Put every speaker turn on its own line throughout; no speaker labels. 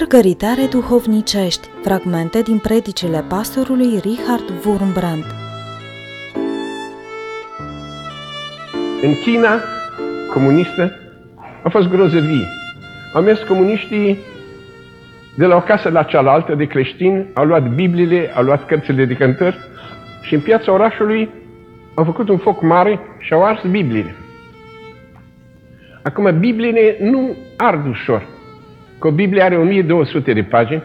Mărgăritare duhovnicești, fragmente din predicile pastorului Richard Wurmbrand.
În China comunistă a fost grozăvie. Au mers comuniștii de la o casă la cealaltă de creștini, au luat Bibliile, au luat cărțile de cântări și în piața orașului au făcut un foc mare și au ars Bibliile. Acum, Bibliile nu ard ușor, că o Biblie are 1200 de pagini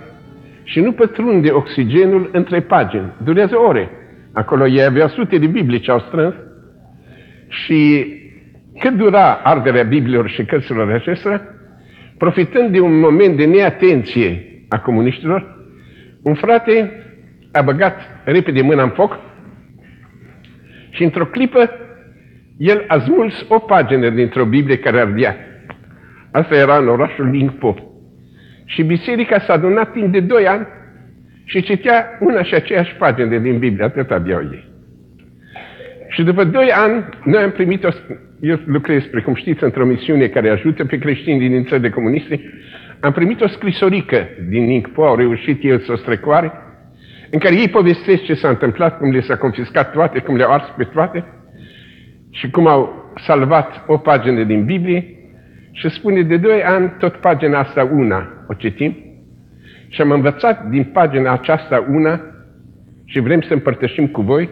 și nu pătrunde oxigenul între pagini. Durează ore. Acolo ei aveau sute de Biblii ce au strâns și cât dura arderea Bibliilor și cărților acestora, profitând de un moment de neatenție a comuniștilor, un frate a băgat repede mâna în foc și într-o clipă el a smuls o pagină dintr-o Biblie care ardea. Asta era în orașul Ningpo. Și biserica s-a adunat timp de doi ani și citea una și aceeași pagină din Biblie, atât aveau ei. Și după doi ani, noi am primit o... Eu lucrez, precum știți, într-o misiune care ajută pe creștini din țările comuniste. Am primit o scrisorică din Ningpo, au reușit el să o strecoare, în care ei povestesc ce s-a întâmplat, cum le s-a confiscat toate, cum le-au ars pe toate și cum au salvat o pagină din Biblie și spune de doi ani tot pagina asta una o citim și am învățat din pagina aceasta una și vrem să împărtășim cu voi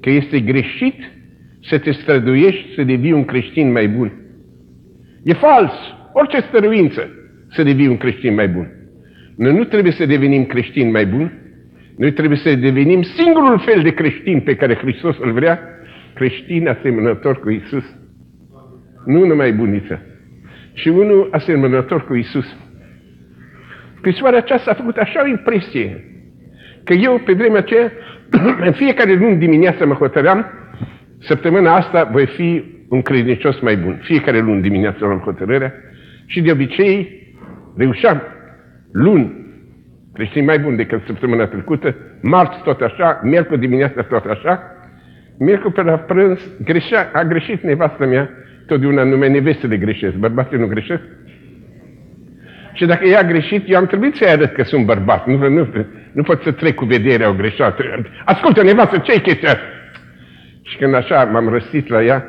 că este greșit să te străduiești să devii un creștin mai bun. E fals! Orice stăruință să devii un creștin mai bun. Noi nu trebuie să devenim creștini mai buni, noi trebuie să devenim singurul fel de creștin pe care Hristos îl vrea, creștin asemănător cu Isus. Nu numai buniță, și unul asemănător cu Isus. Scrisoarea aceasta a făcut așa o impresie că eu, pe vremea aceea, în fiecare luni dimineață mă hotăream, săptămâna asta voi fi un credincios mai bun. Fiecare luni dimineață luam hotărârea și de obicei reușeam luni creștin mai bun decât săptămâna trecută, marți tot așa, miercuri dimineața tot așa, miercuri pe la prânz greșea, a greșit nevastă mea, totdeauna numai nevestele greșesc, bărbații nu greșesc. Și dacă ea a greșit, eu am trebuit să-i arăt că sunt bărbat. Nu, nu, nu pot să trec cu vederea o greșeală. Ascultă, nevastă, ce-i chestia Și când așa m-am răstit la ea,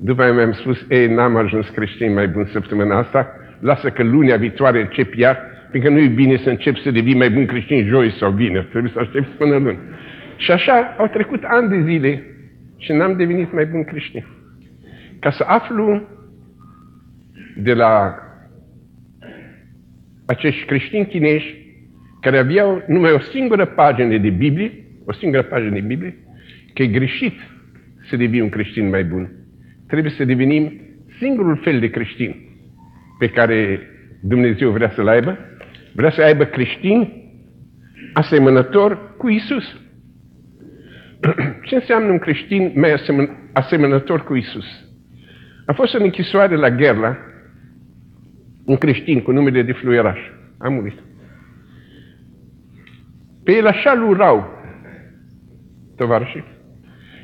după aia mi-am spus, ei, n-am ajuns creștin mai bun săptămâna asta, lasă că lunea viitoare încep iar, pentru că nu e bine să încep să devii mai bun creștin joi sau bine, trebuie să aștepți până luni. Și așa au trecut ani de zile și n-am devenit mai bun creștin. Ca să aflu de la acești creștini chinezi care aveau numai o singură pagină de Biblie, o singură pagină de Biblie, că e greșit să devii un creștin mai bun. Trebuie să devenim singurul fel de creștin pe care Dumnezeu vrea să-l aibă. Vrea să aibă creștini asemănător cu Isus. Ce înseamnă un creștin mai asemănător cu Isus? A fost în închisoare la Gherla, un creștin cu numele de Fluieraș. A murit. Pe el așa l urau, tovarășii,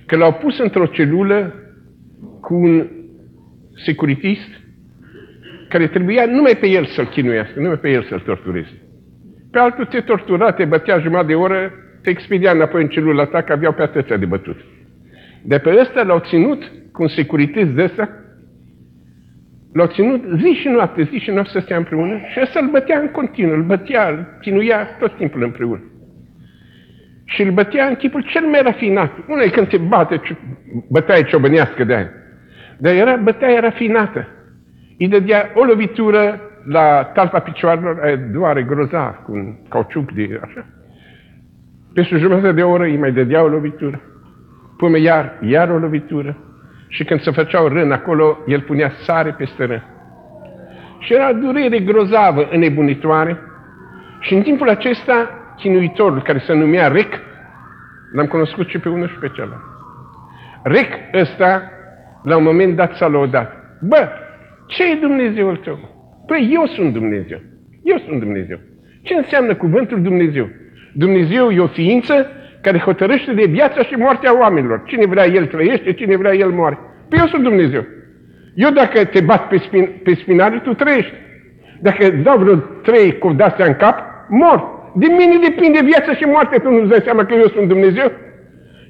că l-au pus într-o celulă cu un securitist care trebuia numai pe el să-l chinuiască, numai pe el să-l tortureze. Pe altul te tortura, te bătea jumătate de oră, te expedia înapoi în celula ta, că aveau pe atâția de bătut. De pe ăsta l-au ținut cu un securitist de ăsta, l-au ținut zi și noapte, zi și noapte să stea împreună și ăsta îl bătea în continuu, îl bătea, îl chinuia tot timpul împreună. Și îl bătea în chipul cel mai rafinat. Nu e când te bate bătaie ciobănească de aia. Dar era bătaie rafinată. Îi dădea o lovitură la talpa picioarelor, aia doare grozav, cu un cauciuc de așa. Peste jumătate de oră îi mai dădea o lovitură. Până iar, iar o lovitură. Și când se făceau rân acolo, el punea sare peste rân. Și era durere grozavă, înnebunitoare. Și în timpul acesta, chinuitorul, care se numea Rec, l-am cunoscut și pe unul și pe celălalt. Rec ăsta, la un moment dat s-a lăudat. Bă, ce e Dumnezeul tău? Păi eu sunt Dumnezeu. Eu sunt Dumnezeu. Ce înseamnă cuvântul Dumnezeu? Dumnezeu e o ființă care hotărăște de viața și moartea oamenilor. Cine vrea El trăiește, cine vrea El moare. Păi eu sunt Dumnezeu. Eu dacă te bat pe, spin, pe spinare, tu trăiești. Dacă dau vreo trei cu astea în cap, mor. De mine depinde viața și moartea, tu nu-ți dai seama că eu sunt Dumnezeu?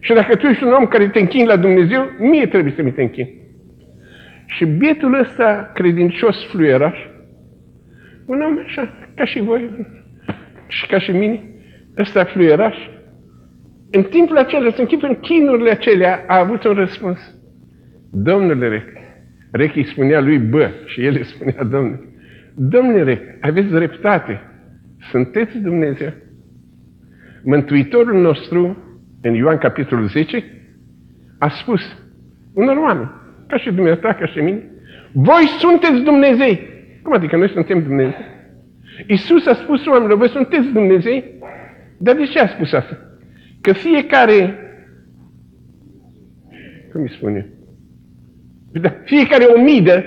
Și dacă tu ești un om care te închini la Dumnezeu, mie trebuie să mi te închin. Și bietul ăsta credincios fluieraș, un om așa, ca și voi, și ca și mine, ăsta fluieraș, în timpul acela, să închipă în chinurile acelea, a avut un răspuns. Domnule Rec, Rec îi spunea lui Bă și el îi spunea Domnule, Domnule Rec, aveți dreptate, sunteți Dumnezeu. Mântuitorul nostru, în Ioan capitolul 10, a spus unor oameni, ca și dumneavoastră, ca și mine, voi sunteți Dumnezei. Cum adică noi suntem Dumnezei? Iisus a spus oamenilor, voi sunteți Dumnezei? Dar de ce a spus asta? Că fiecare, cum îi spune, da, fiecare omidă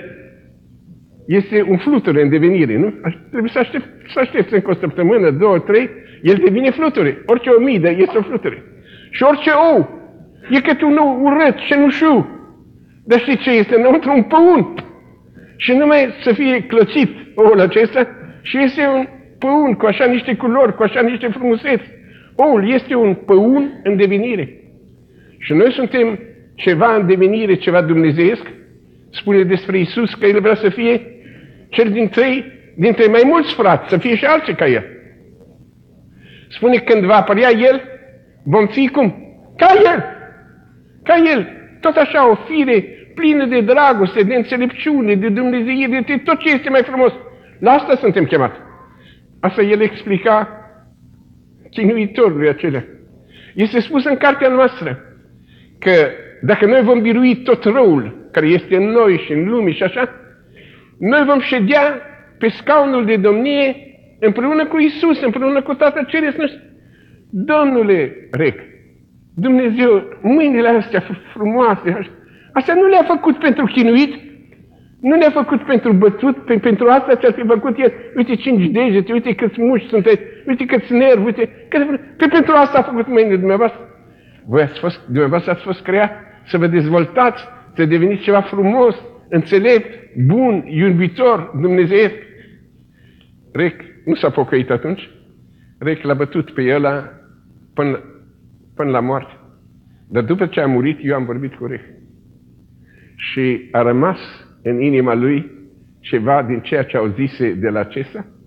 este un fluture în devenire, nu? Trebuie să aștept, să aștept încă o săptămână, două, trei, el devine fluture. Orice omidă este o fluture. Și orice ou e câte un ou urât, cenușu. Dar știi ce este înăuntru? Un păun. Și numai să fie clățit oul acesta și este un păun cu așa niște culori, cu așa niște frumuseți. Oul este un păun în devenire. Și noi suntem ceva în devenire, ceva dumnezeiesc. Spune despre Isus că El vrea să fie cel din trei, dintre mai mulți frați, să fie și alții ca El. Spune când va apărea El, vom fi cum? Ca El! Ca El! Tot așa o fire plină de dragoste, de înțelepciune, de dumnezeire, de tot ce este mai frumos. La asta suntem chemați. Asta El explica chinuitorului acelea. Este spus în cartea noastră că dacă noi vom birui tot răul care este în noi și în lume și așa, noi vom ședea pe scaunul de domnie împreună cu Isus, împreună cu Tatăl Ceresc nostru. Domnule Rec, Dumnezeu, mâinile astea frumoase, astea nu le-a făcut pentru chinuit, nu le-a făcut pentru bătut, pe, pentru asta ți-ar fi făcut el. Uite cinci degete, uite câți muși sunteți, uite câți nervi, uite, cât, pe pentru asta a făcut mâinile dumneavoastră. Voi ați fost, dumneavoastră ați fost creat să vă dezvoltați, să deveniți ceva frumos, înțelept, bun, iubitor, Dumnezeu. Rec nu s-a pocăit atunci. Rec l-a bătut pe el până, până la moarte. Dar după ce a murit, eu am vorbit cu Rec. Și a rămas în inima lui ceva din ceea ce au zise de la acesta